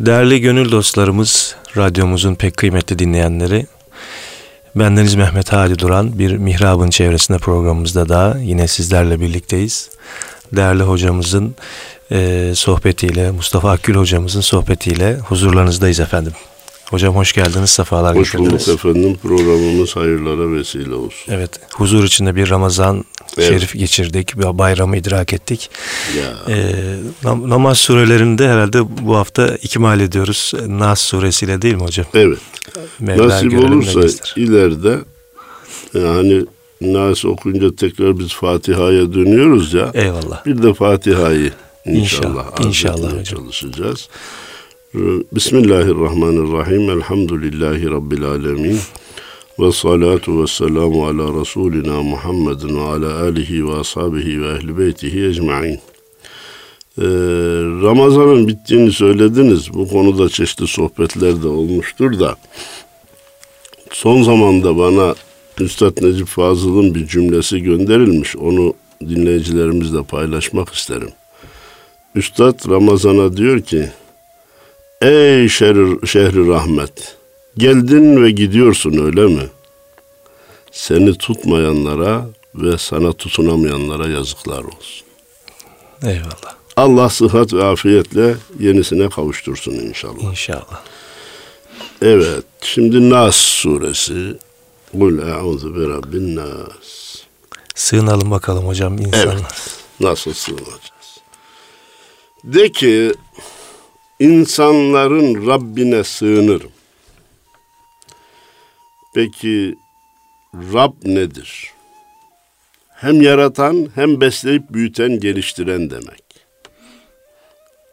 Değerli gönül dostlarımız, radyomuzun pek kıymetli dinleyenleri, bendeniz Mehmet Hadi Duran bir Mihrab'ın çevresinde programımızda da yine sizlerle birlikteyiz. Değerli hocamızın e, sohbetiyle, Mustafa Akgül hocamızın sohbetiyle huzurlarınızdayız efendim. Hocam hoş geldiniz, sefalar hoş getirdiniz. Hoş bulduk efendim. Programımız hayırlara vesile olsun. Evet, huzur içinde bir Ramazan evet. şerif geçirdik, bayramı idrak ettik. Ya. Ee, nam- namaz surelerinde herhalde bu hafta ikmal ediyoruz. Nas suresiyle değil mi hocam? Evet. Mevla Nasip olursa ileride yani Nas okuyunca tekrar biz Fatiha'ya dönüyoruz ya. Eyvallah. Bir de Fatiha'yı inşallah, inşallah, inşallah çalışacağız. Bismillahirrahmanirrahim. Elhamdülillahi Rabbil alemin. Ve salatu ve selamu ala Resulina Muhammedin ve ala alihi ve ashabihi ve ehli beytihi ecma'in. Ee, Ramazan'ın bittiğini söylediniz. Bu konuda çeşitli sohbetler de olmuştur da. Son zamanda bana Üstad Necip Fazıl'ın bir cümlesi gönderilmiş. Onu dinleyicilerimizle paylaşmak isterim. Üstad Ramazan'a diyor ki, Ey şehri, şehri rahmet, geldin ve gidiyorsun öyle mi? Seni tutmayanlara ve sana tutunamayanlara yazıklar olsun. Eyvallah. Allah sıhhat ve afiyetle yenisine kavuştursun inşallah. İnşallah. Evet, şimdi Nas suresi. Kul e'udhu bi rabbin nas. Sığınalım bakalım hocam insanlar. Evet, nasıl sığınacağız? De ki, insanların Rabbine sığınırım. Peki Rab nedir? Hem yaratan hem besleyip büyüten, geliştiren demek.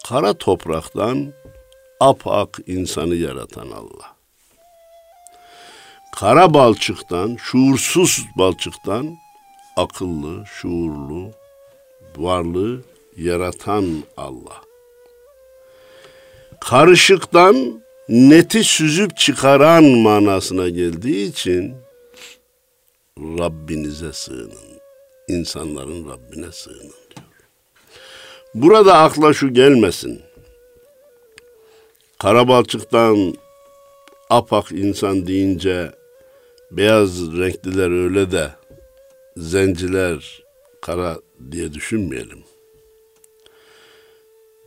Kara topraktan apak insanı yaratan Allah. Kara balçıktan, şuursuz balçıktan akıllı, şuurlu varlığı yaratan Allah karışıktan neti süzüp çıkaran manasına geldiği için Rabbinize sığının. İnsanların Rabbine sığının diyor. Burada akla şu gelmesin. Karabalçıktan apak insan deyince beyaz renkliler öyle de zenciler kara diye düşünmeyelim.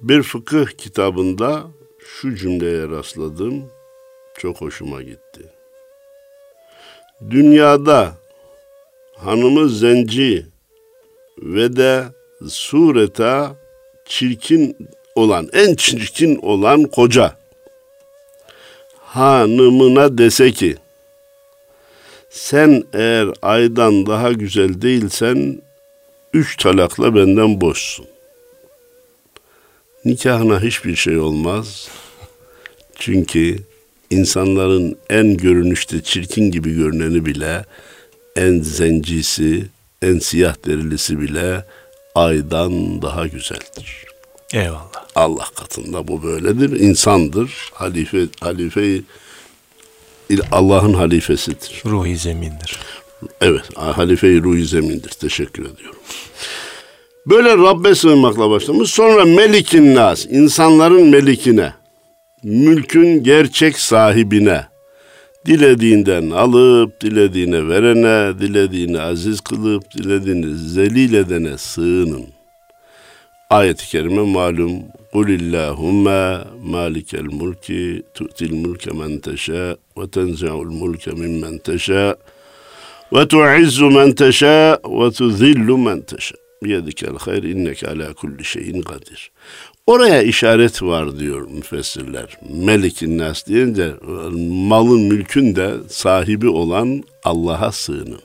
Bir fıkıh kitabında şu cümleye rastladım. Çok hoşuma gitti. Dünyada hanımı zenci ve de sureta çirkin olan, en çirkin olan koca hanımına dese ki sen eğer aydan daha güzel değilsen üç talakla benden boşsun. Nikahına hiçbir şey olmaz. Çünkü insanların en görünüşte çirkin gibi görüneni bile en zencisi, en siyah derilisi bile aydan daha güzeldir. Eyvallah. Allah katında bu böyledir. İnsandır. Halife halife Allah'ın halifesidir. Ruhi zemindir. Evet, halife-i ruhi zemindir. Teşekkür ediyorum. Böyle Rabbe sığınmakla başlamış. Sonra Melikin Nas, insanların melikine, mülkün gerçek sahibine, dilediğinden alıp, dilediğine verene, dilediğini aziz kılıp, dilediğini zelil edene sığının. Ayet-i kerime malum. Mulki tu'til mulke men teşâ ve tenzi'ul mulke mimmen teşâ ve tu'izzu men teşâ ve tuzillu men teşâ biyedikel hayr inneke ala kulli şeyin kadir. Oraya işaret var diyor müfessirler. Melikin nas deyince malın mülkün de sahibi olan Allah'a sığının.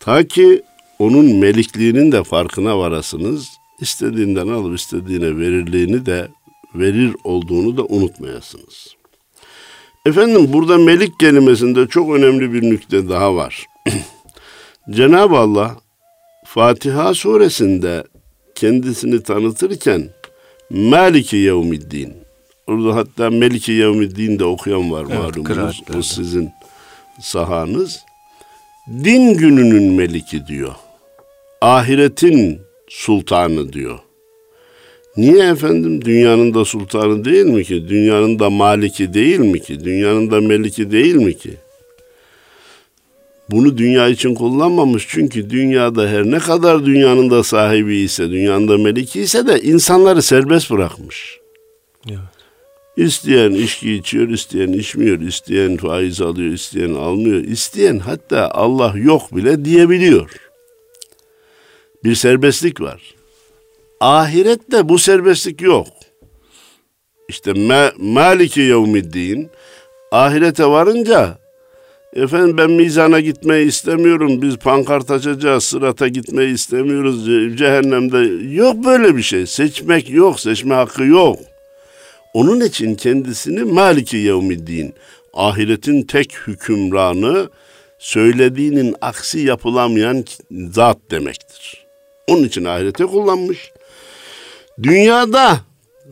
Ta ki onun melikliğinin de farkına varasınız. İstediğinden alıp istediğine verirliğini de verir olduğunu da unutmayasınız. Efendim burada melik kelimesinde çok önemli bir nükte daha var. Cenab-ı Allah Fatiha suresinde kendisini tanıtırken Maliki Yevmiddin. Orada hatta Meliki Yevmiddin de okuyan var evet, malumunuz. O sizin sahanız. Din gününün meliki diyor. Ahiretin sultanı diyor. Niye efendim? Dünyanın da sultanı değil mi ki? Dünyanın da maliki değil mi ki? Dünyanın da meliki değil mi ki? Bunu dünya için kullanmamış çünkü dünyada her ne kadar dünyanın da sahibi ise, dünyanın da meliki ise de insanları serbest bırakmış. Evet. İsteyen içki içiyor, isteyen içmiyor, isteyen faiz alıyor, isteyen almıyor, isteyen hatta Allah yok bile diyebiliyor. Bir serbestlik var. Ahirette bu serbestlik yok. İşte ma Maliki Yevmiddin ahirete varınca efendim ben mizana gitmeyi istemiyorum. Biz pankart açacağız, sırata gitmeyi istemiyoruz. Cehennemde yok böyle bir şey. Seçmek yok, seçme hakkı yok. Onun için kendisini Maliki Yevmiddin, ahiretin tek hükümranı, söylediğinin aksi yapılamayan zat demektir. Onun için ahirete kullanmış. Dünyada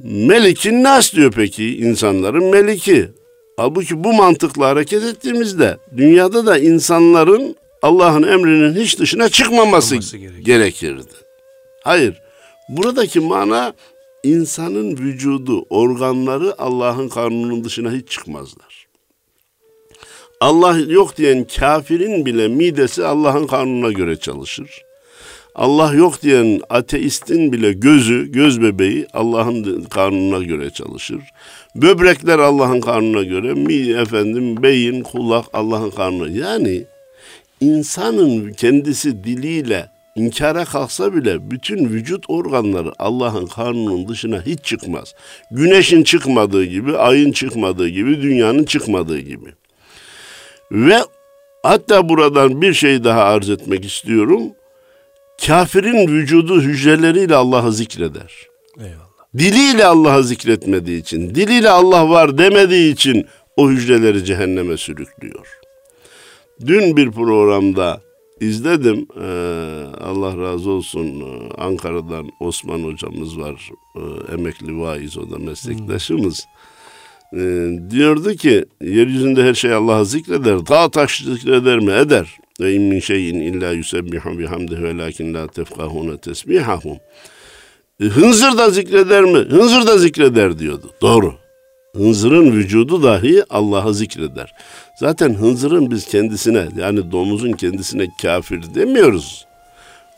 Melikin Nas diyor peki insanların meliki. Halbuki bu mantıkla hareket ettiğimizde dünyada da insanların Allah'ın emrinin hiç dışına çıkmaması gerekirdi. Hayır. Buradaki mana insanın vücudu, organları Allah'ın kanunun dışına hiç çıkmazlar. Allah yok diyen kafirin bile midesi Allah'ın kanununa göre çalışır. Allah yok diyen ateistin bile gözü, göz bebeği Allah'ın kanununa göre çalışır. Böbrekler Allah'ın kanununa göre, mi efendim beyin, kulak Allah'ın kanununa. Yani insanın kendisi diliyle inkara kalksa bile bütün vücut organları Allah'ın kanunun dışına hiç çıkmaz. Güneşin çıkmadığı gibi, ayın çıkmadığı gibi, dünyanın çıkmadığı gibi. Ve hatta buradan bir şey daha arz etmek istiyorum. Kafirin vücudu hücreleriyle Allah'ı zikreder. Eyvallah. Diliyle Allah'ı zikretmediği için, diliyle Allah var demediği için o hücreleri cehenneme sürüklüyor. Dün bir programda izledim. Ee, Allah razı olsun. Ee, Ankara'dan Osman hocamız var. Ee, emekli vaiz o da meslektaşımız. Ee, diyordu ki yeryüzünde her şey Allah'ı zikreder. Dağ taş zikreder mi? Eder. Ve in min şeyin illa yusebbihu bihamdihi ve lakin la tefkahune tesbihahum. E, hınzır da zikreder mi? Hınzır da zikreder diyordu. Doğru. Hınzırın vücudu dahi Allah'ı zikreder. Zaten hınzırın biz kendisine yani domuzun kendisine kafir demiyoruz.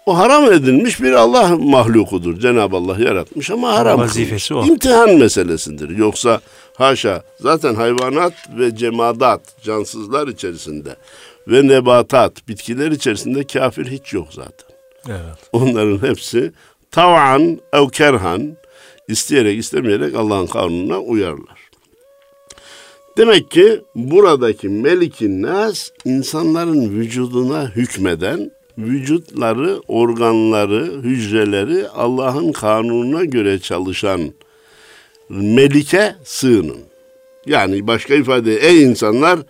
O haram edilmiş bir Allah mahlukudur. Cenab-ı Allah yaratmış ama haram Vazifesi o. İmtihan meselesidir. Yoksa haşa zaten hayvanat ve cemadat cansızlar içerisinde ve nebatat bitkiler içerisinde kafir hiç yok zaten. Evet. Onların hepsi tavan ev kerhan isteyerek istemeyerek Allah'ın kanununa uyarlar. Demek ki buradaki melikin nas insanların vücuduna hükmeden, vücutları, organları, hücreleri Allah'ın kanununa göre çalışan melike sığının. Yani başka ifade ey insanlar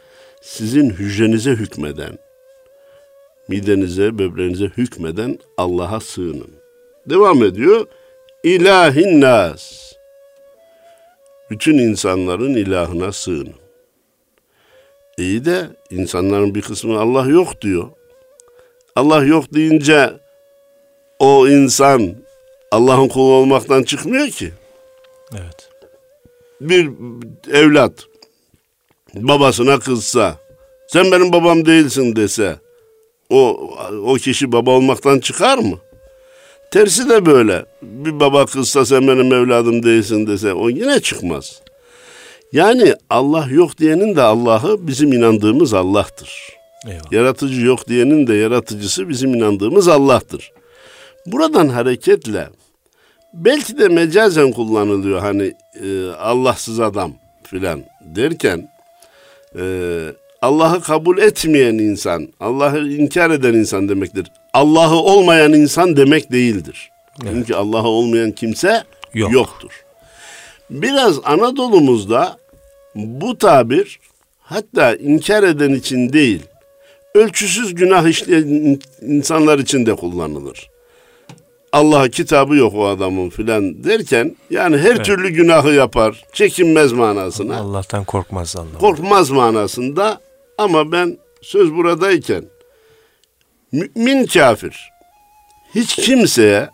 sizin hücrenize hükmeden, midenize, böbreğinize hükmeden Allah'a sığının. Devam ediyor. İlahin nas bütün insanların ilahına sığın. İyi de insanların bir kısmı Allah yok diyor. Allah yok deyince o insan Allah'ın kulu olmaktan çıkmıyor ki. Evet. Bir evlat babasına kızsa, sen benim babam değilsin dese, o o kişi baba olmaktan çıkar mı? Tersi de böyle. Bir baba kızsa sen benim evladım değilsin dese o yine çıkmaz. Yani Allah yok diyenin de Allah'ı bizim inandığımız Allah'tır. Eyvallah. Yaratıcı yok diyenin de yaratıcısı bizim inandığımız Allah'tır. Buradan hareketle belki de mecazen kullanılıyor hani e, Allahsız adam filan derken e, Allah'ı kabul etmeyen insan, Allah'ı inkar eden insan demektir. Allah'ı olmayan insan demek değildir. Evet. Çünkü Allah'ı olmayan kimse Yok. yoktur. Biraz Anadolu'muzda bu tabir hatta inkar eden için değil, ölçüsüz günah işleyen insanlar için de kullanılır. Allah kitabı yok o adamın filan derken yani her evet. türlü günahı yapar, çekinmez manasına. Allah'tan korkmaz Allah. Korkmaz manasında ama ben söz buradayken mümin kafir hiç kimseye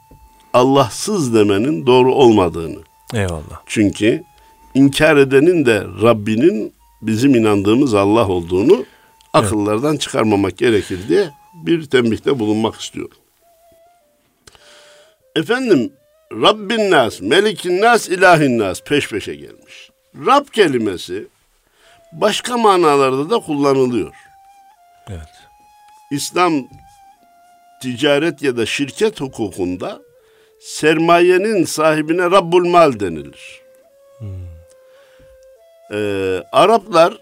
Allahsız demenin doğru olmadığını. Eyvallah. Çünkü inkar edenin de Rabbinin bizim inandığımız Allah olduğunu akıllardan çıkarmamak gerekir diye bir tembihte bulunmak istiyorum. Efendim Rabbin nas, Melikin nas, ilahin nas peş peşe gelmiş. Rab kelimesi başka manalarda da kullanılıyor. Evet. İslam ticaret ya da şirket hukukunda sermayenin sahibine Rabbul Mal denilir. Ee, Araplar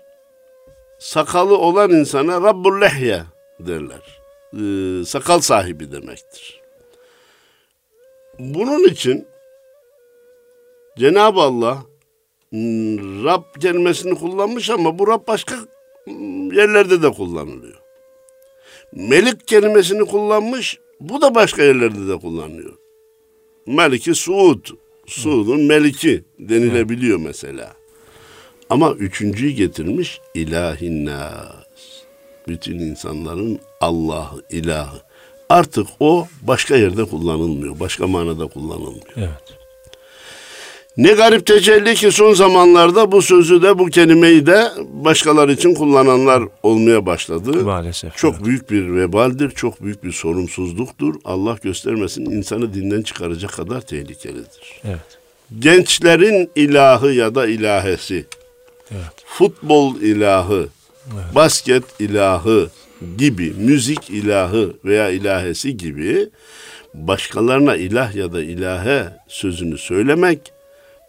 sakalı olan insana Rabbul Lehye derler. Ee, sakal sahibi demektir. Bunun için Cenab-ı Allah hmm, Rab kelimesini kullanmış ama bu Rab başka hmm, yerlerde de kullanılıyor. Melik kelimesini kullanmış, bu da başka yerlerde de kullanılıyor. Meliki Suud, Suud'un meliki denilebiliyor mesela. Ama üçüncüyü getirmiş ilahin nas. Bütün insanların Allah'ı, ilahı. Artık o başka yerde kullanılmıyor. Başka manada kullanılmıyor. Evet. Ne garip tecelli ki son zamanlarda bu sözü de bu kelimeyi de başkalar için kullananlar olmaya başladı. Maalesef. Çok evet. büyük bir vebaldir, çok büyük bir sorumsuzluktur. Allah göstermesin insanı dinden çıkaracak kadar tehlikelidir. Evet. Gençlerin ilahı ya da ilahesi, Evet. futbol ilahı, basket ilahı gibi, müzik ilahı veya ilahesi gibi başkalarına ilah ya da ilahe sözünü söylemek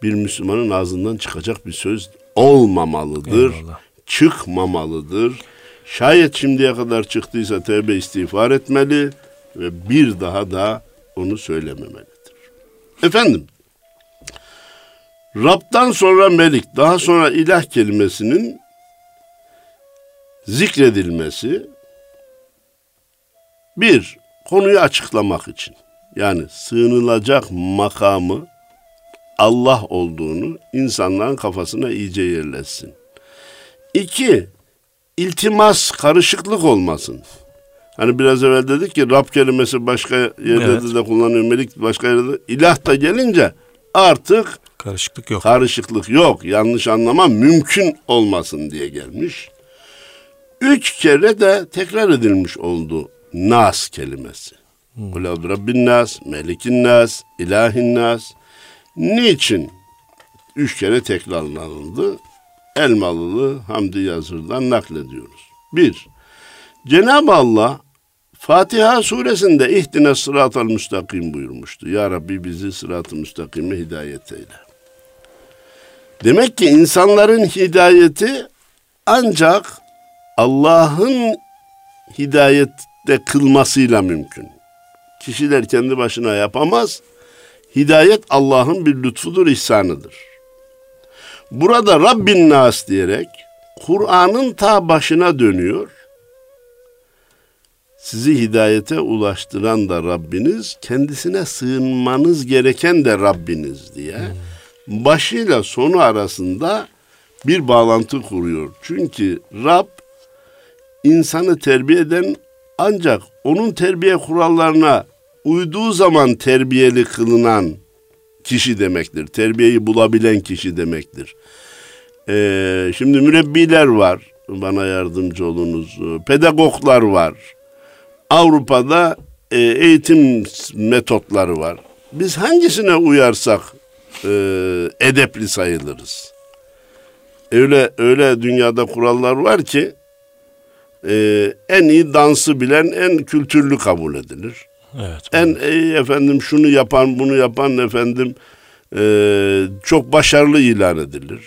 bir Müslümanın ağzından çıkacak bir söz olmamalıdır. Eyvallah. Çıkmamalıdır. Şayet şimdiye kadar çıktıysa tevbe istiğfar etmeli ve bir daha da onu söylememelidir. Efendim, Rab'dan sonra melik, daha sonra ilah kelimesinin zikredilmesi bir, konuyu açıklamak için. Yani sığınılacak makamı Allah olduğunu insanların kafasına iyice yerleşsin. İki, iltimas, karışıklık olmasın. Hani biraz evvel dedik ki Rab kelimesi başka yerde Evet. de kullanıyor, melik başka yerde de. İlah da gelince artık Karışıklık yok. karışıklık yok, yanlış anlama mümkün olmasın diye gelmiş. Üç kere de tekrar edilmiş oldu nas kelimesi. Kul evdu rabbin nas, melikin nas, ilahin nas. Niçin? Üç kere tekrarlanıldı. Elmalılı Hamdi Yazır'dan naklediyoruz. Bir, Cenab-ı Allah Fatiha suresinde ihtine sıratal müstakim buyurmuştu. Ya Rabbi bizi sırat-ı müstakime hidayet eyle. Demek ki insanların hidayeti ancak Allah'ın hidayette kılmasıyla mümkün. Kişiler kendi başına yapamaz. Hidayet Allah'ın bir lütfudur, ihsanıdır. Burada Rabbin Nas diyerek Kur'an'ın ta başına dönüyor. Sizi hidayete ulaştıran da Rabbiniz, kendisine sığınmanız gereken de Rabbiniz diye başıyla sonu arasında bir bağlantı kuruyor. Çünkü Rab insanı terbiye eden ancak onun terbiye kurallarına uyduğu zaman terbiyeli kılınan kişi demektir. Terbiyeyi bulabilen kişi demektir. Ee, şimdi mürebbiler var. Bana yardımcı olunuz. Pedagoglar var. Avrupa'da e, eğitim metotları var. Biz hangisine uyarsak e, edepli sayılırız. Öyle öyle dünyada kurallar var ki e, en iyi dansı bilen en kültürlü kabul edilir. Evet. En iyi efendim şunu yapan bunu yapan efendim e, çok başarılı ilan edilir.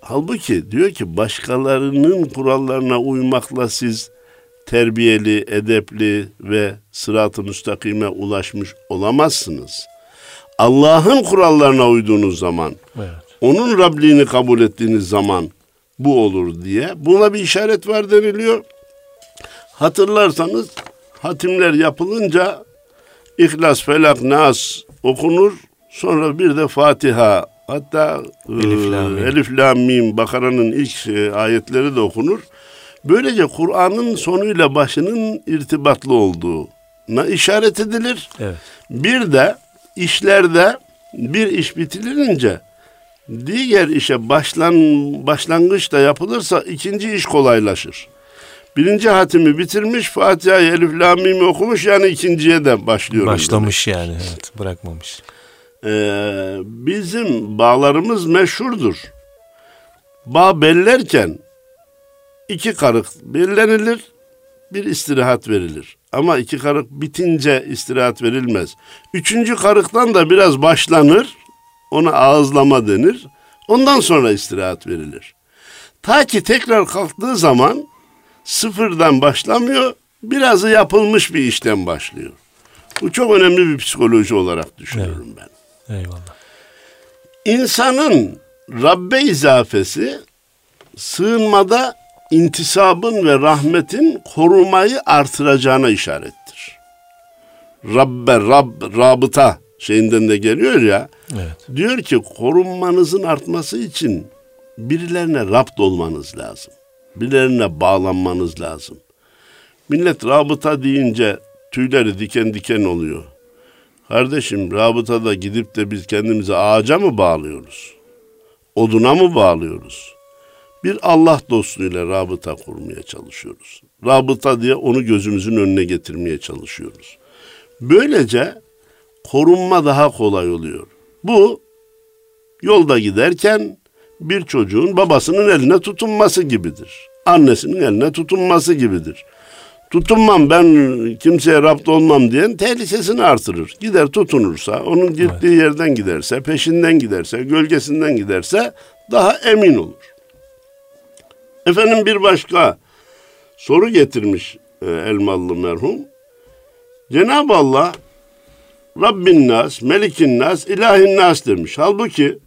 Halbuki diyor ki başkalarının kurallarına uymakla siz terbiyeli, edepli ve sırat-ı müstakime ulaşmış olamazsınız. Allah'ın kurallarına uyduğunuz zaman, Evet. onun Rabliğini kabul ettiğiniz zaman bu olur diye. Buna bir işaret var deniliyor. Hatırlarsanız hatimler yapılınca İhlas, Felak, Nas okunur. Sonra bir de Fatiha. Hatta Elif, Lam, Mim. e, Elif, Lam, Mim, Bakara'nın ilk e, ayetleri de okunur. Böylece Kur'an'ın sonuyla başının irtibatlı olduğuna işaret edilir. Evet. Bir de işlerde bir iş bitirilince diğer işe başlan başlangıçta yapılırsa ikinci iş kolaylaşır. Birinci hatimi bitirmiş, Fatiha'yı Elif La Mim'i okumuş yani ikinciye de başlıyor. Başlamış demek. yani evet bırakmamış. Ee, bizim bağlarımız meşhurdur. Bağ bellerken iki karık bellenilir, bir istirahat verilir. Ama iki karık bitince istirahat verilmez. Üçüncü karıktan da biraz başlanır, ona ağızlama denir. Ondan sonra istirahat verilir. Ta ki tekrar kalktığı zaman sıfırdan başlamıyor, birazı yapılmış bir işten başlıyor. Bu çok önemli bir psikoloji olarak düşünüyorum evet. ben. Eyvallah. İnsanın Rabbe izafesi sığınmada intisabın ve rahmetin korumayı artıracağına işarettir. Rabbe, Rab, rabıta şeyinden de geliyor ya. Evet. Diyor ki korunmanızın artması için birilerine rapt olmanız lazım. Birilerine bağlanmanız lazım. Millet rabıta deyince tüyleri diken diken oluyor. Kardeşim rabıtada gidip de biz kendimizi ağaca mı bağlıyoruz? Oduna mı bağlıyoruz? Bir Allah dostluğuyla rabıta kurmaya çalışıyoruz. Rabıta diye onu gözümüzün önüne getirmeye çalışıyoruz. Böylece korunma daha kolay oluyor. Bu yolda giderken bir çocuğun babasının eline tutunması gibidir. Annesinin eline tutunması gibidir. Tutunmam ben kimseye rapt olmam diyen tehlikesini artırır. Gider tutunursa, onun gittiği evet. yerden giderse, peşinden giderse, gölgesinden giderse daha emin olur. Efendim bir başka soru getirmiş e, Elmalı merhum. Cenab-ı Allah Rabbin nas, melikin nas, ilahin nas demiş. Halbuki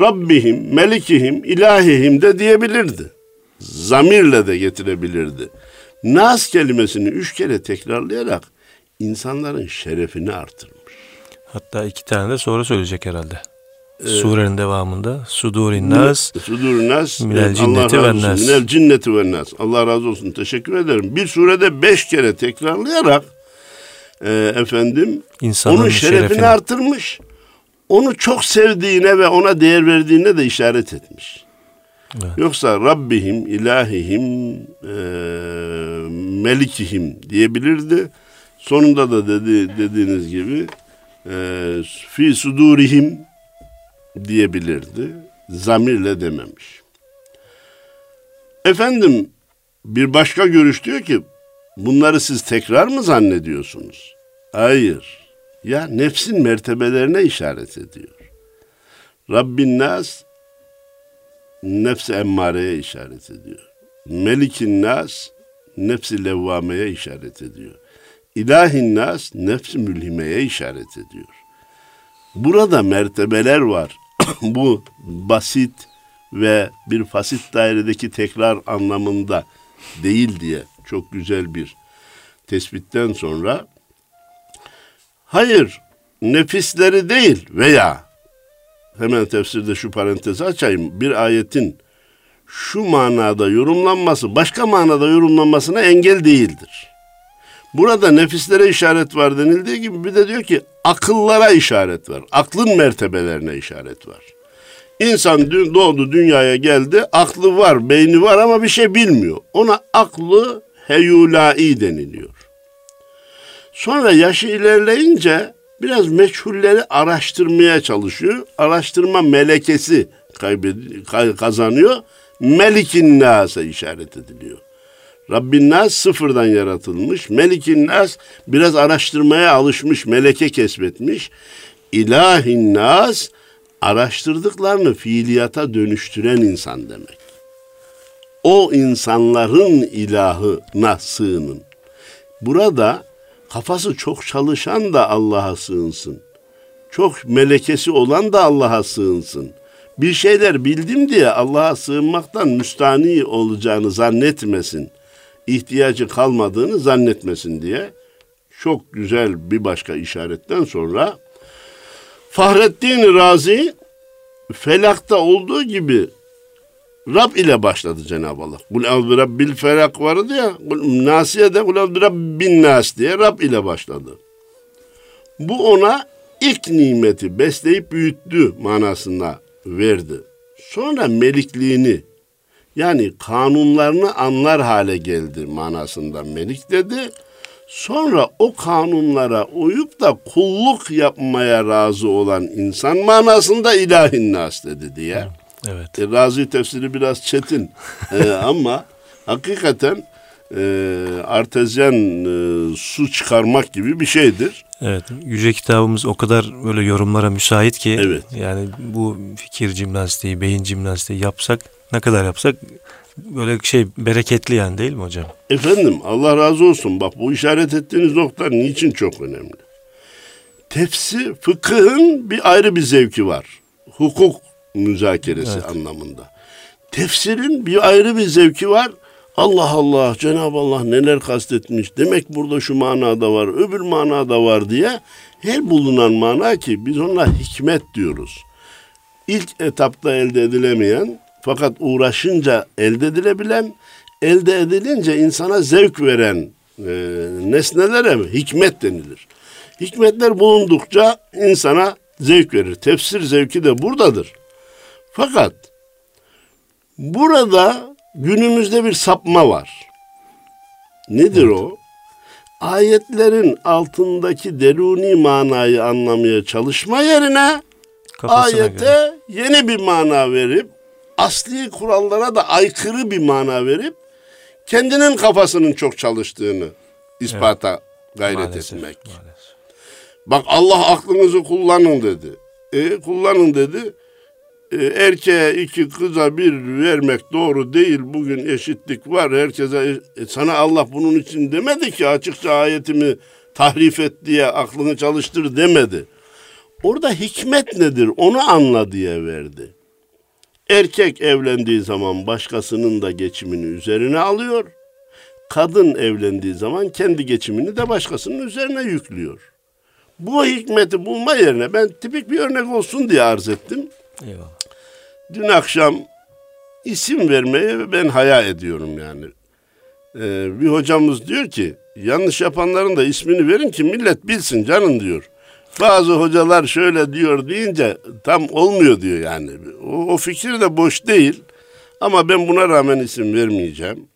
Rabbihim, melikihim, ilahihim de diyebilirdi. Zamirle de getirebilirdi. Nas kelimesini üç kere tekrarlayarak insanların şerefini artırmış. Hatta iki tane de sonra söyleyecek herhalde. Ee, Surenin devamında Sudurin nas Sudurin nas minel cinneti ve nas. Minel cinneti ve nas. Allah razı olsun. Teşekkür ederim. Bir surede beş kere tekrarlayarak e, efendim İnsanın onun şerefini, şerefini artırmış. Onu çok sevdiğine ve ona değer verdiğine de işaret etmiş. Evet. Yoksa Rabbihim, ilahihim, e, melikihim diyebilirdi. Sonunda da dedi dediğiniz gibi e, fi sudurihim diyebilirdi. Zamirle dememiş. Efendim bir başka görüş diyor ki bunları siz tekrar mı zannediyorsunuz? Hayır. Ya nefsin mertebelerine işaret ediyor. Rabbin nas nefsi emmareye işaret ediyor. Melikin nas nefsi levvameye işaret ediyor. İlahin nas nefsi mülhimeye işaret ediyor. Burada mertebeler var. Bu basit ve bir fasit dairedeki tekrar anlamında değil diye çok güzel bir tespitten sonra hayır nefisleri değil veya hemen tefsirde şu parantezi açayım. Bir ayetin şu manada yorumlanması başka manada yorumlanmasına engel değildir. Burada nefislere işaret var denildiği gibi bir de diyor ki akıllara işaret var. Aklın mertebelerine işaret var. İnsan doğdu dünyaya geldi, aklı var, beyni var ama bir şey bilmiyor. Ona aklı heyulai deniliyor. Sonra yaşı ilerleyince biraz meçhulleri araştırmaya çalışıyor. Araştırma melekesi kazanıyor. Melikin Nas'a işaret ediliyor. Rabbin Nas sıfırdan yaratılmış. Melikin Nas biraz araştırmaya alışmış, meleke kesbetmiş. İlahin Nas araştırdıklarını fiiliyata dönüştüren insan demek. O insanların ilahına sığının. Burada kafası çok çalışan da Allah'a sığınsın. Çok melekesi olan da Allah'a sığınsın. Bir şeyler bildim diye Allah'a sığınmaktan müstani olacağını zannetmesin. İhtiyacı kalmadığını zannetmesin diye çok güzel bir başka işaretten sonra Fahrettin Razi felakta olduğu gibi Rab ile başladı Cenab-ı Allah. Kul evzi rabbil felak vardı ya. Nasiye de kul evzi rabbin nas diye Rab ile başladı. Bu ona ilk nimeti besleyip büyüttü manasına verdi. Sonra melikliğini yani kanunlarını anlar hale geldi manasında melik dedi. Sonra o kanunlara uyup da kulluk yapmaya razı olan insan manasında ilahin nas dedi diye. Evet. E, razi tefsiri biraz çetin e, ama hakikaten e, artezyen e, su çıkarmak gibi bir şeydir. Evet, yüce kitabımız o kadar böyle yorumlara müsait ki Evet. yani bu fikir jimnastiği, beyin jimnastiği yapsak ne kadar yapsak böyle şey bereketli yani değil mi hocam? Efendim Allah razı olsun bak bu işaret ettiğiniz nokta niçin çok önemli? Tefsir, fıkıhın bir ayrı bir zevki var. Hukuk müzakeresi Evet. anlamında. Tefsirin bir ayrı bir zevki var. Allah Allah Cenab-ı Allah neler kastetmiş. Demek burada şu manada var, öbür manada var diye her bulunan mana ki biz ona hikmet diyoruz. İlk etapta elde edilemeyen fakat uğraşınca elde edilebilen, elde edilince insana zevk veren e, nesnelere hikmet denilir. Hikmetler bulundukça insana zevk verir. Tefsir zevki de buradadır. Fakat burada günümüzde bir sapma var. Nedir o? Ayetlerin altındaki deruni manayı anlamaya çalışma yerine Kafasına ayete göre. yeni bir mana verip asli kurallara da aykırı bir mana verip kendinin kafasının çok çalıştığını ispata gayret Maalesef, etmek. maalesef. Bak Allah aklınızı kullanın dedi. E kullanın dedi. E, erkeğe iki kıza bir vermek doğru değil. Bugün eşitlik var. Herkese e, sana Allah bunun için demedi ki açıkça ayetimi tahrif et diye aklını çalıştır demedi. Orada hikmet nedir onu anla diye verdi. Erkek evlendiği zaman başkasının da geçimini üzerine alıyor. Kadın evlendiği zaman kendi geçimini de başkasının üzerine yüklüyor. Bu hikmeti bulma yerine ben tipik bir örnek olsun diye arz ettim. Eyvallah. Dün akşam isim vermeye ben haya ediyorum yani. Ee, bir hocamız diyor ki yanlış yapanların da ismini verin ki millet bilsin canım diyor. Bazı hocalar şöyle diyor deyince tam olmuyor diyor yani. O, o fikir de boş değil. Ama ben buna rağmen isim vermeyeceğim.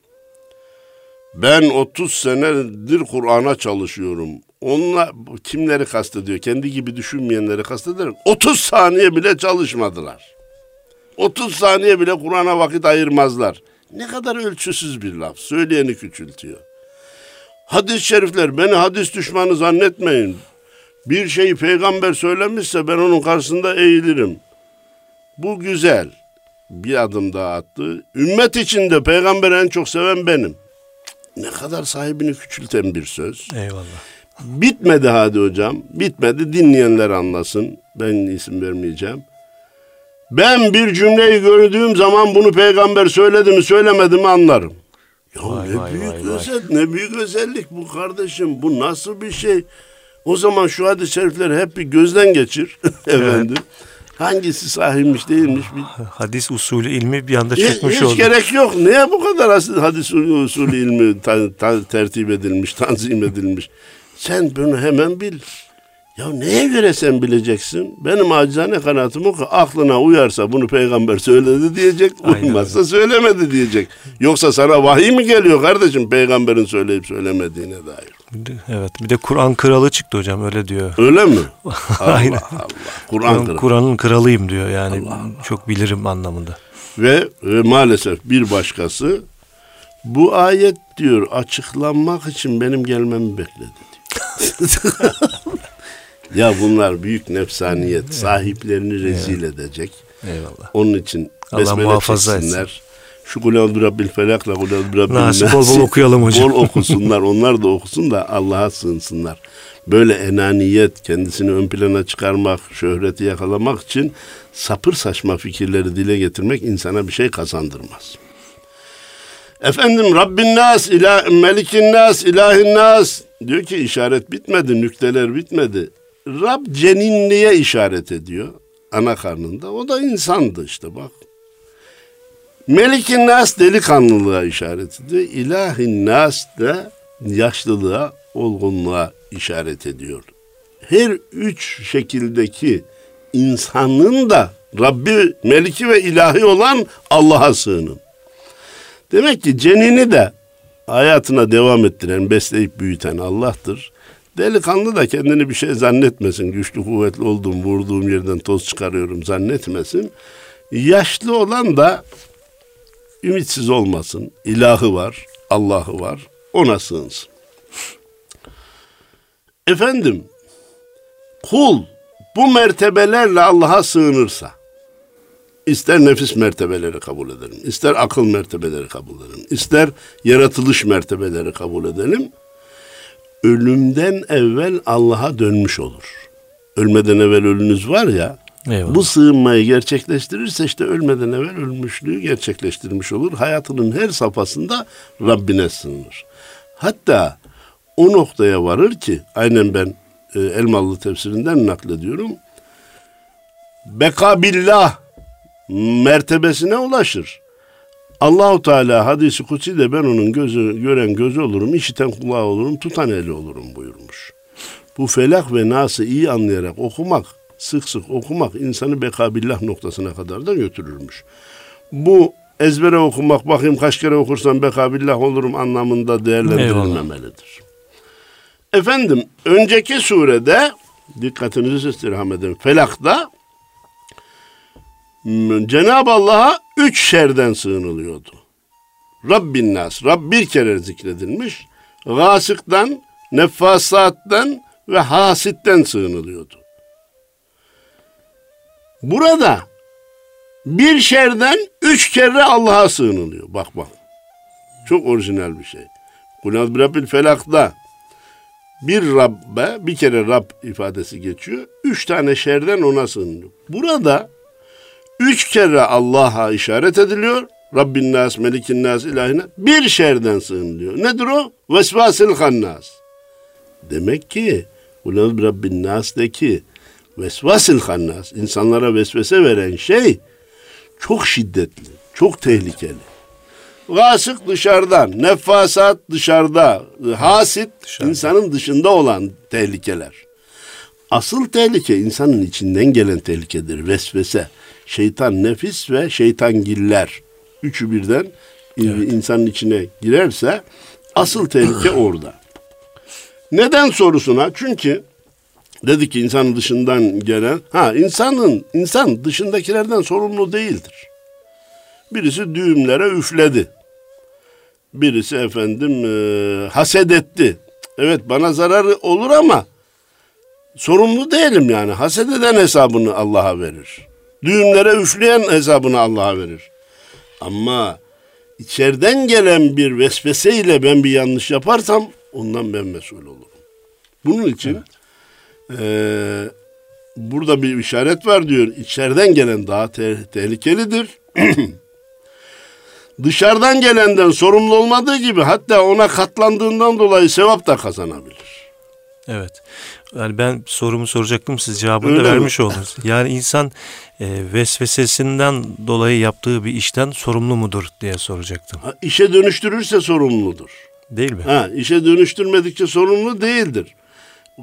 Ben 30 senedir Kur'an'a çalışıyorum. Onunla kimleri kastediyor? Kendi gibi düşünmeyenleri kastederek 30 saniye bile çalışmadılar. 30 saniye bile Kur'an'a vakit ayırmazlar. Ne kadar ölçüsüz bir laf. Söyleyeni küçültüyor. Hadis-i şerifler beni hadis düşmanı zannetmeyin. Bir şeyi peygamber söylemişse ben onun karşısında eğilirim. Bu güzel. Bir adım daha attı. Ümmet içinde peygamberi en çok seven benim. Ne kadar sahibini küçülten bir söz. Eyvallah. Bitmedi hadi hocam. Bitmedi dinleyenler anlasın. Ben isim vermeyeceğim. Ben bir cümleyi gördüğüm zaman bunu peygamber söyledi mi söylemedi mi anlarım. Ya Vay, ne vay, büyük vay, vay. özel, ne büyük özellik bu kardeşim. Bu nasıl bir şey? O zaman şu hadis-i şerifleri hep bir gözden geçir efendim. Hangisi sahihmiş değilmiş bir Hadis usulü ilmi bir anda hiç, çıkmış hiç oldu. gerek yok. Niye bu kadar hadis usulü ilmi ta- ta- tertip edilmiş, tanzim edilmiş? Sen bunu hemen bil. Ya neye göre sen bileceksin? Benim acizane kanaatim o ki aklına uyarsa bunu peygamber söyledi diyecek, Aynen uymazsa söylemedi diyecek. Yoksa sana vahiy mi geliyor kardeşim peygamberin söyleyip söylemediğine dair? Evet. Bir de Kur'an kralı çıktı hocam öyle diyor. Öyle mi? Aynen. Allah Allah. Kur'an kralı. Kur'an'ın kralıyım diyor yani çok bilirim anlamında. Ve, ve maalesef bir başkası bu ayet diyor açıklanmak için benim gelmemi bekledi diyor. ya bunlar büyük nefsaniyet sahiplerini rezil edecek. Eyvallah. Onun için Allah besmele çeksinler. Şu kul eûzü birabbil felakla kul eûzü birabbil Nasip bol bol okuyalım hocam. Bol okusunlar. Onlar da okusun da Allah'a sığınsınlar. Böyle enaniyet, kendisini ön plana çıkarmak, şöhreti yakalamak için sapır saçma fikirleri dile getirmek insana bir şey kazandırmaz. Efendim Rabbin nas, ilah, melikin nas, ilahin nas diyor ki işaret bitmedi, nükteler bitmedi. Rab ceninliğe işaret ediyor ana karnında. O da insandı işte bak. Melikin nas delikanlılığa işaret ediyor. İlahin nas da yaşlılığa, olgunluğa işaret ediyor. her üç şekildeki insanın da Rabbi, Meliki ve ilahi olan Allah'a sığının. Demek ki cenini de hayatına devam ettiren, besleyip büyüten Allah'tır. Delikanlı da kendini bir şey zannetmesin. Güçlü kuvvetli oldum, vurduğum yerden toz çıkarıyorum zannetmesin. Yaşlı olan da ümitsiz olmasın. İlahı var, Allah'ı var. Ona sığınsın. Efendim, kul bu mertebelerle Allah'a sığınırsa, ister nefis mertebeleri kabul edelim, ister akıl mertebeleri kabul edelim, ister yaratılış mertebeleri kabul edelim, ölümden evvel Allah'a dönmüş olur. Ölmeden evvel ölünüz var ya, Eyvallah. bu sığınmayı gerçekleştirirse işte ölmeden evvel ölmüşlüğü gerçekleştirmiş olur. Hayatının her safhasında Rabbine sığınır. Hatta o noktaya varır ki, aynen ben e, Elmalı tefsirinden naklediyorum. Bekabillah mertebesine ulaşır. Allahu Teala hadisi kutsi de ben onun gözü gören gözü olurum, işiten kulağı olurum, tutan eli olurum buyurmuş. Bu felak ve nası iyi anlayarak okumak, sık sık okumak insanı bekabillah noktasına kadar da götürürmüş. Bu ezbere okumak, bakayım kaç kere okursam bekabillah olurum anlamında değerlendirilmemelidir. Efendim önceki surede dikkatinizi istirham edin. Felak'ta Cenab-ı Allah'a üç şerden sığınılıyordu. Rabbin nas, Rab bir kere zikredilmiş. Gasıktan, nefasattan ve hasitten sığınılıyordu. Burada bir şerden üç kere Allah'a sığınılıyor. Bak bak. Çok orijinal bir şey. Kulad Rabbil Felak'ta bir Rabbe bir kere Rab ifadesi geçiyor. Üç tane şerden ona sığınıyor. Burada üç kere Allah'a işaret ediliyor. Rabbin nas, melikin nas, ilahine. Bir şerden sığınılıyor. Nedir o? Vesvasil hannas. Demek ki Ulan Rabbin nas'daki vesvasil hannas, insanlara vesvese veren şey çok şiddetli, çok tehlikeli. Vasık dışarıdan, nefasat dışarıda, hasit dışarıda. insanın dışında olan tehlikeler. Asıl tehlike insanın içinden gelen tehlikedir. Vesvese, şeytan nefis ve şeytan giller. Üçü birden evet. insanın içine girerse asıl tehlike orada. Neden sorusuna? Çünkü dedi ki insanın dışından gelen, ha insanın, insan dışındakilerden sorumlu değildir. Birisi düğümlere üfledi. Birisi efendim e, haset etti. Evet bana zararı olur ama sorumlu değilim yani. Haset eden hesabını Allah'a verir. Düğümlere üfleyen hesabını Allah'a verir. Ama içeriden gelen bir vesveseyle ben bir yanlış yaparsam ondan ben mesul olurum. Bunun için evet. e, burada bir işaret var diyor. İçeriden gelen daha te- tehlikelidir. Dışarıdan gelenden sorumlu olmadığı gibi hatta ona katlandığından dolayı sevap da kazanabilir. Evet. Yani ben sorumu soracaktım siz cevabını Öyle da vermiş mi? oldunuz. Yani insan e, vesvesesinden dolayı yaptığı bir işten sorumlu mudur diye soracaktım. Ha, işe dönüştürürse sorumludur. Değil mi? Ha, işe dönüştürmedikçe sorumlu değildir.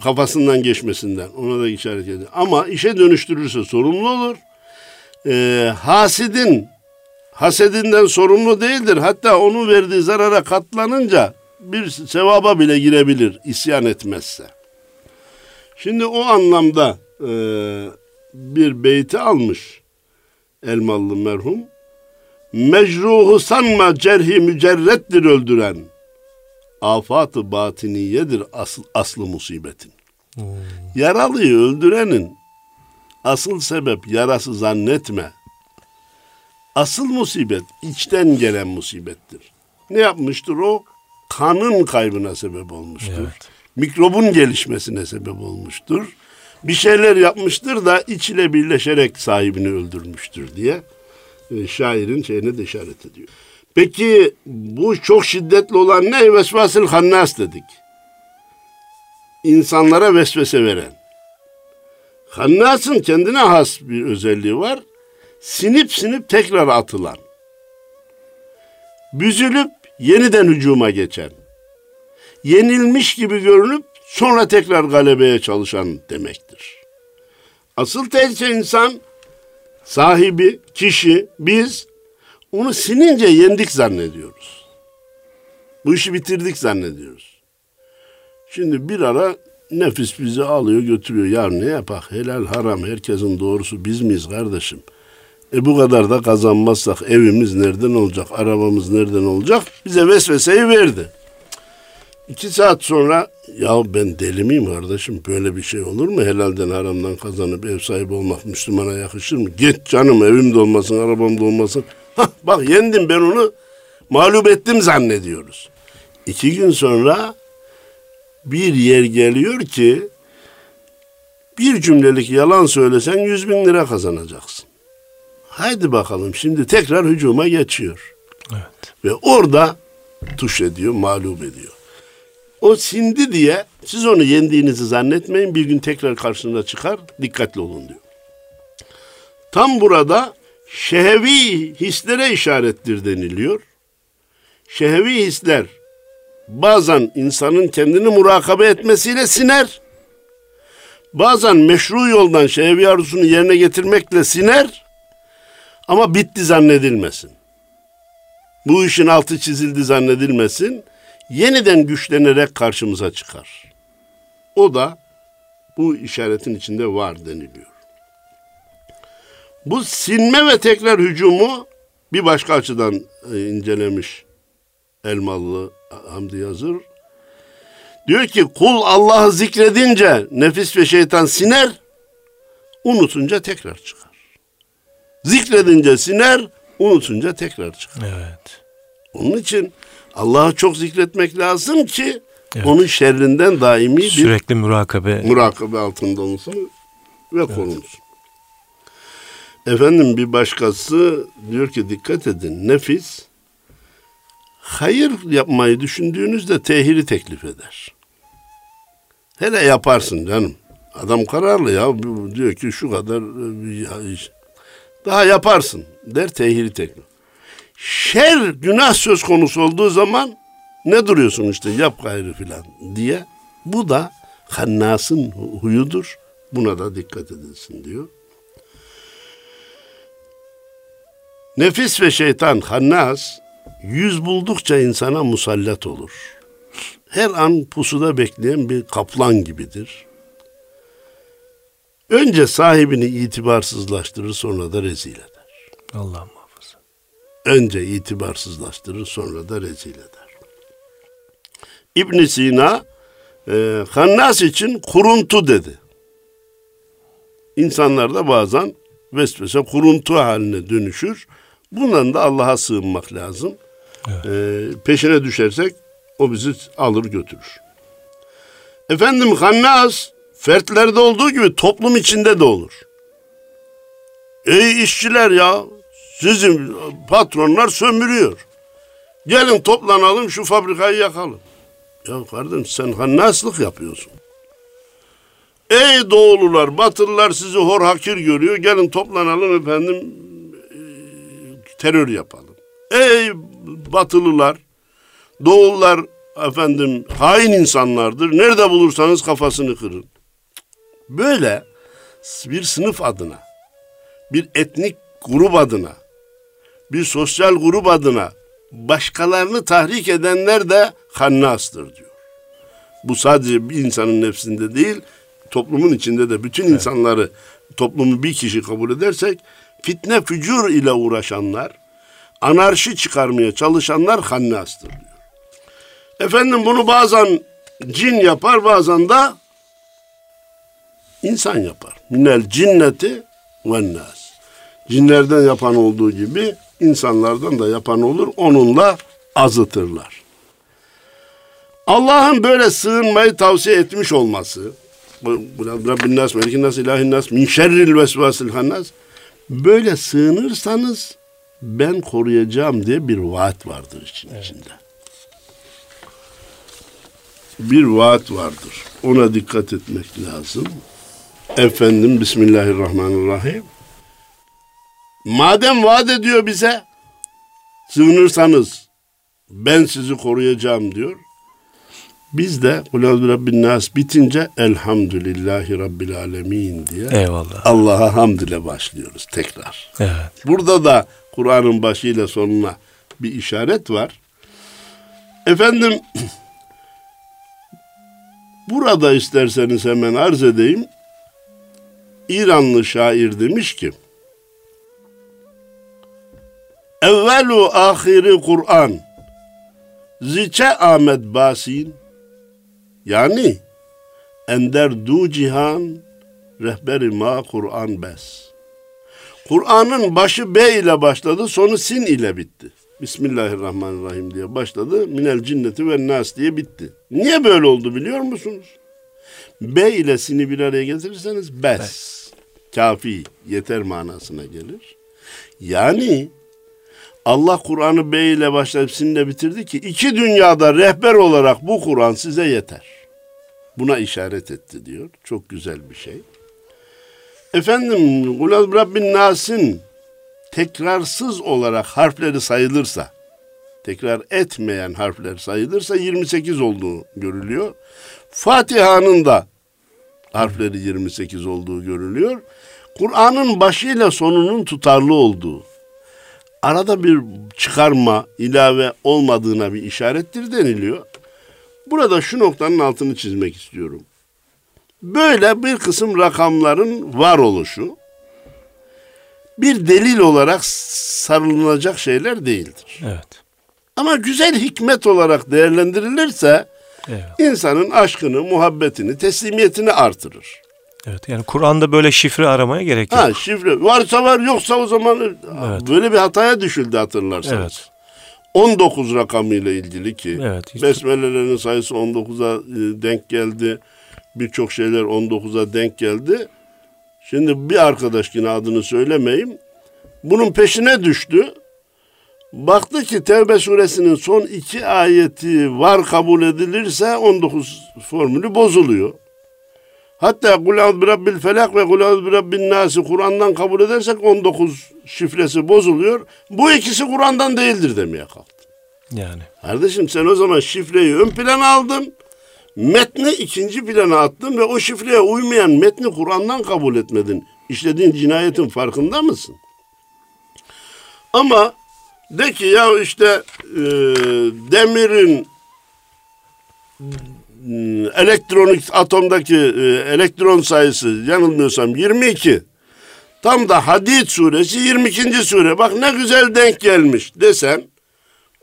Kafasından geçmesinden. Ona da işaret ediyor. Ama işe dönüştürürse sorumlu olur. E, hasidin hasedinden sorumlu değildir. Hatta onun verdiği zarara katlanınca bir sevaba bile girebilir isyan etmezse. Şimdi o anlamda e, bir beyti almış Elmalı merhum. Mecruhu sanma cerhi mücerrettir öldüren. Afat-ı batiniyedir asıl, aslı musibetin. Hmm. Yaralıyı öldürenin asıl sebep yarası zannetme Asıl musibet içten gelen musibettir. Ne yapmıştır o? Kanın kaybına sebep olmuştur. Evet. Mikrobun gelişmesine sebep olmuştur. Bir şeyler yapmıştır da iç ile birleşerek sahibini öldürmüştür diye e, şairin şeyine de işaret ediyor. Peki bu çok şiddetli olan ne? Vesvasıl hannas dedik. İnsanlara vesvese veren. Hannasın kendine has bir özelliği var sinip sinip tekrar atılan, büzülüp yeniden hücuma geçen, yenilmiş gibi görünüp Sonra tekrar galebeye çalışan demektir. Asıl tehlike insan sahibi, kişi, biz onu sinince yendik zannediyoruz. Bu işi bitirdik zannediyoruz. Şimdi bir ara nefis bizi alıyor götürüyor. Ya ne yapak helal haram herkesin doğrusu biz miyiz kardeşim? E bu kadar da kazanmazsak evimiz nereden olacak, arabamız nereden olacak? Bize vesveseyi verdi. İki saat sonra ya ben deli miyim kardeşim böyle bir şey olur mu? Helalden haramdan kazanıp ev sahibi olmak Müslümana yakışır mı? Git canım evim de olmasın arabam da olmasın. Hah, bak yendim ben onu mağlup ettim zannediyoruz. İki gün sonra bir yer geliyor ki bir cümlelik yalan söylesen yüz bin lira kazanacaksın. Haydi bakalım şimdi tekrar hücuma geçiyor. Evet. Ve orada tuş ediyor, mağlup ediyor. O sindi diye siz onu yendiğinizi zannetmeyin. Bir gün tekrar karşınıza çıkar. Dikkatli olun diyor. Tam burada şehevi hislere işarettir deniliyor. Şehevi hisler bazen insanın kendini murakabe etmesiyle siner. Bazen meşru yoldan şehevi arzusunu yerine getirmekle siner. Ama bitti zannedilmesin. Bu işin altı çizildi zannedilmesin. Yeniden güçlenerek karşımıza çıkar. O da bu işaretin içinde var deniliyor. Bu sinme ve tekrar hücumu bir başka açıdan e, incelemiş Elmalı Hamdi Yazır. Diyor ki kul Allah'ı zikredince nefis ve şeytan siner, unutunca tekrar çıkar. Zikredince siner, unutunca tekrar çıkar. Evet. Onun için Allah'ı çok zikretmek lazım ki Evet. onun şerrinden daimi bir Sürekli murakabe. murakabe altında olsun ve korunsun. Efendim bir başkası diyor ki dikkat edin nefis hayır yapmayı düşündüğünüzde tehiri teklif eder. Hele yaparsın canım. Adam kararlı ya diyor ki şu kadar e, daha yaparsın der tehiri teklif. Şer günah söz konusu olduğu zaman ne duruyorsun işte yap gayrı filan diye. Bu da Hannas'ın hu- huyudur. Buna da dikkat edilsin diyor. Nefis ve şeytan Hannas yüz buldukça insana musallat olur. Her an pusuda bekleyen bir kaplan gibidir. Önce sahibini itibarsızlaştırır sonra da rezil eder. Allah. Önce itibarsızlaştırır sonra da rezil eder. İbn Sina e, Hannas için kuruntu dedi. İnsanlar da bazen vesvese kuruntu haline dönüşür. Bundan da Allah'a sığınmak lazım. E, peşine düşersek o bizi alır götürür. Efendim Hannas fertlerde olduğu gibi toplum içinde de olur. Ey işçiler ya sizin patronlar sömürüyor. Gelin toplanalım şu fabrikayı yakalım. Ya kardeşim sen hannaslık yapıyorsun. Ey doğulular, batılılar sizi hor hakir görüyor. Gelin toplanalım efendim e, terör yapalım. Ey batılılar, doğullar efendim hain insanlardır. Nerede bulursanız kafasını kırın. Böyle bir sınıf adına, bir etnik grup adına, bir sosyal grup adına başkalarını tahrik edenler de hannastır diyor. Bu sadece bir insanın nefsinde değil, toplumun içinde de bütün insanları, toplumu bir kişi kabul edersek, fitne fücur ile uğraşanlar, anarşi çıkarmaya çalışanlar hannastır diyor. Efendim bunu bazen cin yapar, bazen de insan yapar. Minel cinneti ve nas. Cinlerden yapan olduğu gibi insanlardan da yapan olur. Onunla azıtırlar. Allah'ın böyle sığınmayı tavsiye etmiş olması Rabbin nas, melikin nas, ilahin nas, min şerril vesvasil hannas böyle sığınırsanız ben koruyacağım diye bir vaat vardır için içinde. Bir vaat vardır. Ona dikkat etmek lazım. Efendim Bismillahirrahmanirrahim. Madem vaat ediyor bize sığınırsanız ben sizi koruyacağım diyor. Biz de Kulâzü Rabbin Nas bitince Elhamdülillahi Rabbil Alemin diye Eyvallah. Allah'a hamd ile başlıyoruz tekrar. Evet. Burada da Kur'an'ın başıyla sonuna bir işaret var. Efendim burada isterseniz hemen arz edeyim. İranlı şair demiş ki Evvelu ahiri Kur'an Ziçe Ahmet Basin yani ender du cihan rehberi ma Kur'an bes. Kur'an'ın başı B ile başladı, sonu sin ile bitti. Bismillahirrahmanirrahim diye başladı. Minel cinneti ve nas diye bitti. Niye böyle oldu biliyor musunuz? B ile sini bir araya getirirseniz bes. bes. Kafi, yeter manasına gelir. Yani Allah Kur'an'ı B ile başlayıp sinle bitirdi ki iki dünyada rehber olarak bu Kur'an size yeter. Buna işaret etti diyor. Çok güzel bir şey. Efendim Kulaz Rabbin Nas'ın tekrarsız olarak harfleri sayılırsa, tekrar etmeyen harfler sayılırsa 28 olduğu görülüyor. Fatiha'nın da harfleri 28 olduğu görülüyor. Kur'an'ın başıyla sonunun tutarlı olduğu, arada bir çıkarma, ilave olmadığına bir işarettir deniliyor. Burada şu noktanın altını çizmek istiyorum. Böyle bir kısım rakamların var oluşu bir delil olarak sarılacak şeyler değildir. Evet. Ama güzel hikmet olarak değerlendirilirse evet. insanın aşkını, muhabbetini, teslimiyetini artırır. Evet yani Kur'an'da böyle şifre aramaya gerek yok. Ha şifre varsa var yoksa o zaman evet. böyle bir hataya düşüldü hatırlarsanız. Evet. 19 rakamıyla ilgili ki evet, işte. besmelelerin sayısı 19'a e, denk geldi. Birçok şeyler 19'a denk geldi. Şimdi bir arkadaş yine adını söylemeyeyim. Bunun peşine düştü. Baktı ki Tevbe suresinin son iki ayeti var kabul edilirse 19 formülü bozuluyor. Hatta kul bi rabbil felak ve kul bi rabbin nasi Kur'an'dan kabul edersek 19 şifresi bozuluyor. Bu ikisi Kur'an'dan değildir demeye kalktı. Yani. Kardeşim sen o zaman şifreyi ön plana aldın. Metni ikinci plana attın ve o şifreye uymayan metni Kur'an'dan kabul etmedin. İşlediğin cinayetin farkında mısın? Ama de ki ya işte e, demirin elektronik atomdaki e, elektron sayısı yanılmıyorsam 22. Tam da Hadid suresi 22. sure. Bak ne güzel denk gelmiş desen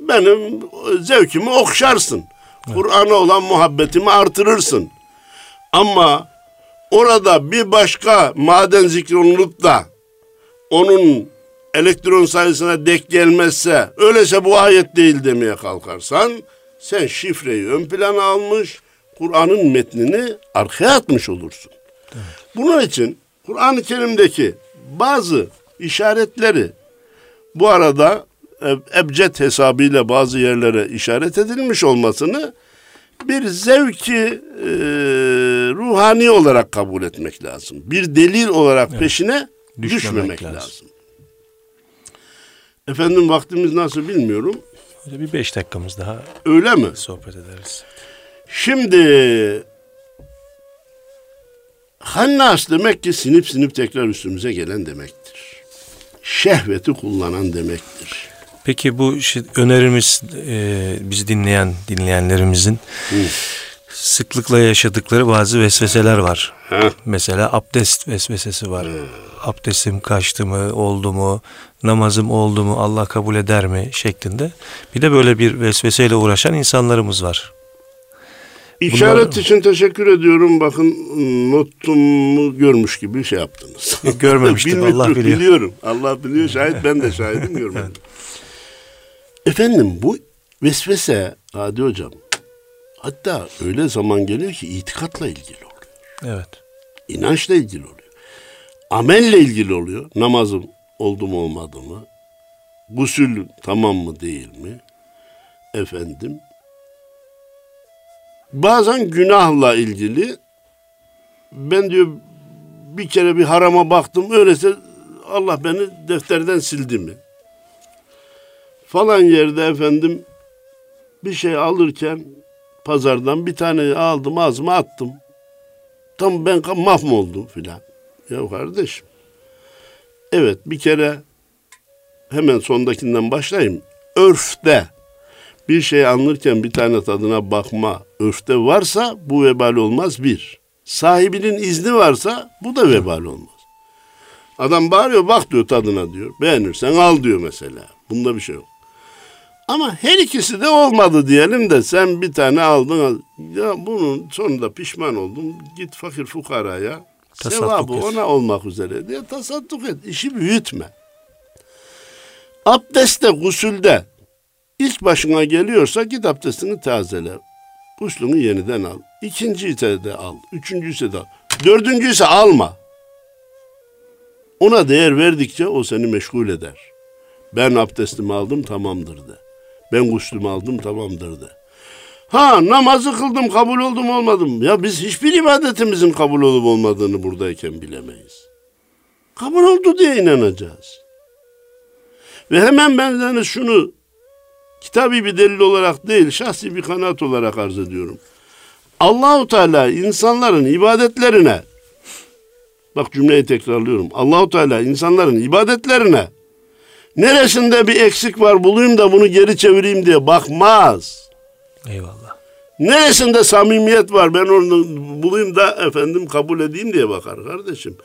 benim zevkimi okşarsın. Evet. Kur'an'a olan muhabbetimi artırırsın. Ama orada bir başka maden zikri da onun elektron sayısına dek gelmezse öyleyse bu ayet değil demeye kalkarsan sen şifreyi ön plana almış Kur'an'ın metnini arkaya atmış olursun. Evet. Bunun için Kur'an-ı Kerim'deki bazı işaretleri bu arada ebced hesabıyla bazı yerlere işaret edilmiş olmasını bir zevki e, ruhani olarak kabul etmek lazım. Bir delil olarak evet. peşine düşmemek, düşmemek lazım. lazım. Efendim vaktimiz nasıl bilmiyorum. Bir beş dakikamız daha Öyle mi? sohbet ederiz. Şimdi Hannas demek ki sinip sinip tekrar üstümüze gelen demektir. Şehveti kullanan demektir. Peki bu şey, önerimiz e, bizi dinleyen dinleyenlerimizin Hı. sıklıkla yaşadıkları bazı vesveseler var. Ha. Mesela abdest vesvesesi var. Hı. Abdestim kaçtı mı, oldu mu, namazım oldu mu, Allah kabul eder mi şeklinde. Bir de böyle bir vesveseyle uğraşan insanlarımız var. İşaret Bunlar... için teşekkür ediyorum. Bakın notumu görmüş gibi şey yaptınız. Görmemiştim Allah biliyor. Biliyorum. Allah biliyor. Şahit ben de şahidim görmedim. Efendim bu vesvese Hadi hocam hatta öyle zaman geliyor ki itikatla ilgili oluyor. Evet. İnançla ilgili oluyor. Amelle ilgili oluyor. Namazım oldu mu olmadı mı? Gusül tamam mı değil mi? Efendim bazen günahla ilgili ben diyor bir kere bir harama baktım öyleyse Allah beni defterden sildi mi? Falan yerde efendim bir şey alırken pazardan bir tane aldım ağzıma attım. Tam ben mahvoldum filan. Ya kardeşim. Evet bir kere hemen sondakinden başlayayım. Örfte bir şey anlarken bir tane tadına bakma örfte varsa bu vebal olmaz bir. Sahibinin izni varsa bu da vebal olmaz. Adam bağırıyor bak diyor tadına diyor. Beğenirsen al diyor mesela. Bunda bir şey yok. Ama her ikisi de olmadı diyelim de sen bir tane aldın. Ya bunun sonunda pişman oldun. Git fakir fukaraya. Tasadduk sevabı et. ona olmak üzere diye tasadduk et. İşi büyütme. Abdestte, gusülde ilk başına geliyorsa git abdestini tazele. Guslünü yeniden al. İkinci ise de al. Üçüncü ise de al. Dördüncü ise alma. Ona değer verdikçe o seni meşgul eder. Ben abdestimi aldım tamamdır de. Ben guslümü aldım tamamdır de. Ha namazı kıldım kabul oldum olmadım. Ya biz hiçbir ibadetimizin kabul olup olmadığını buradayken bilemeyiz. Kabul oldu diye inanacağız. Ve hemen ben yani şunu kitabi bir delil olarak değil şahsi bir kanaat olarak arz ediyorum. Allahu Teala insanların ibadetlerine bak cümleyi tekrarlıyorum. Allahu Teala insanların ibadetlerine neresinde bir eksik var bulayım da bunu geri çevireyim diye bakmaz. Eyvallah. Neresinde samimiyet var ben onu bulayım da efendim kabul edeyim diye bakar kardeşim.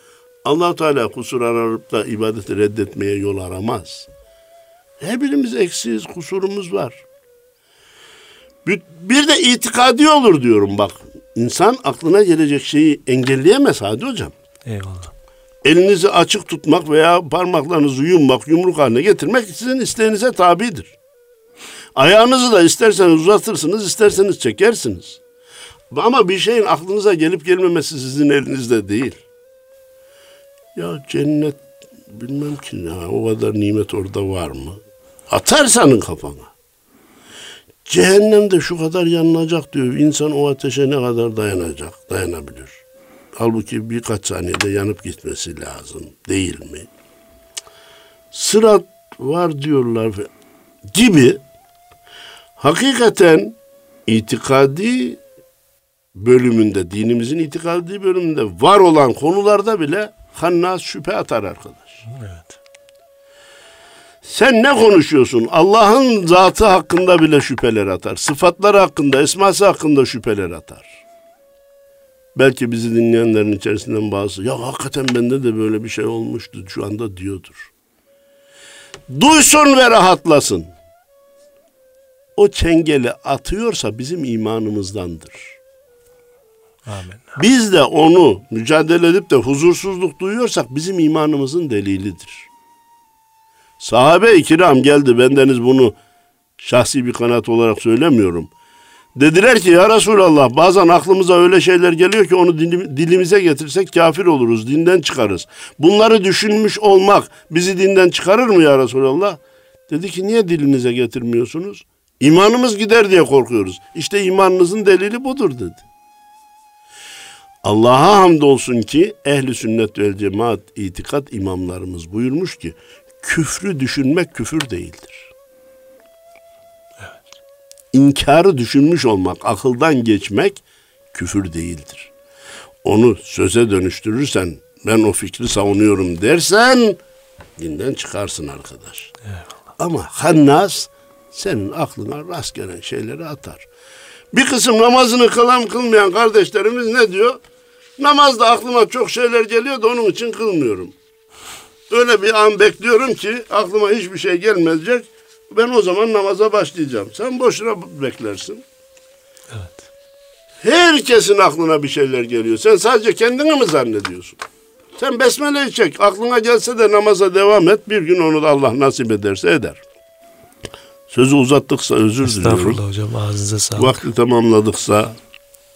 allah Teala kusur ararıp da ibadeti reddetmeye yol aramaz. Her birimiz eksiyiz, kusurumuz var. Bir de itikadi olur diyorum bak. İnsan aklına gelecek şeyi engelleyemez hadi hocam. Eyvallah. Elinizi açık tutmak veya parmaklarınızı yummak, yumruk haline getirmek sizin isteğinize tabidir. Ayağınızı da isterseniz uzatırsınız, isterseniz çekersiniz. Ama bir şeyin aklınıza gelip gelmemesi sizin elinizde değil. Ya cennet bilmem ki ya o kadar nimet orada var mı? Atarsanın kafana. Cehennemde şu kadar yanılacak diyor. İnsan o ateşe ne kadar dayanacak, dayanabilir. Halbuki birkaç saniyede yanıp gitmesi lazım. Değil mi? Sırat var diyorlar gibi hakikaten itikadi bölümünde, dinimizin itikadi bölümünde var olan konularda bile Hannas şüphe atar arkadaş. Evet. Sen ne konuşuyorsun? Allah'ın zatı hakkında bile şüpheler atar. Sıfatları hakkında, esması hakkında şüpheler atar. Belki bizi dinleyenlerin içerisinden bazı ya hakikaten bende de böyle bir şey olmuştu şu anda diyordur. Duysun ve rahatlasın. O çengeli atıyorsa bizim imanımızdandır. Amin. Biz de onu mücadele edip de huzursuzluk duyuyorsak bizim imanımızın delilidir. Sahabe-i kiram geldi. Bendeniz bunu şahsi bir kanat olarak söylemiyorum. Dediler ki ya Resulallah bazen aklımıza öyle şeyler geliyor ki onu dilimize getirsek kafir oluruz, dinden çıkarız. Bunları düşünmüş olmak bizi dinden çıkarır mı ya Resulallah? Dedi ki niye dilinize getirmiyorsunuz? İmanımız gider diye korkuyoruz. İşte imanınızın delili budur dedi. Allah'a hamdolsun ki ehli sünnet vel cemaat itikat imamlarımız buyurmuş ki küfrü düşünmek küfür değildir. Evet. İnkarı düşünmüş olmak, akıldan geçmek küfür değildir. Onu söze dönüştürürsen, ben o fikri savunuyorum dersen, dinden çıkarsın arkadaş. Eyvallah. Ama hannas senin aklına rast gelen şeyleri atar. Bir kısım namazını kılan kılmayan kardeşlerimiz ne diyor? Namazda aklıma çok şeyler geliyor da onun için kılmıyorum. Öyle bir an bekliyorum ki aklıma hiçbir şey gelmeyecek. Ben o zaman namaza başlayacağım. Sen boşuna beklersin. Evet. Herkesin aklına bir şeyler geliyor. Sen sadece kendini mi zannediyorsun? Sen besmeleyi çek. Aklına gelse de namaza devam et. Bir gün onu da Allah nasip ederse eder. Sözü uzattıksa özür diliyorum. Estağfurullah hocam ağzınıza sağlık. Vakti tamamladıksa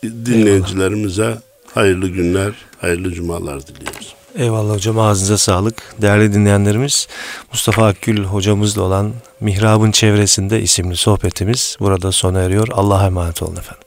dinleyicilerimize hayırlı günler, hayırlı cumalar diliyoruz. Eyvallah hocam ağzınıza sağlık. Değerli dinleyenlerimiz Mustafa Akgül hocamızla olan Mihrab'ın çevresinde isimli sohbetimiz burada sona eriyor. Allah'a emanet olun efendim.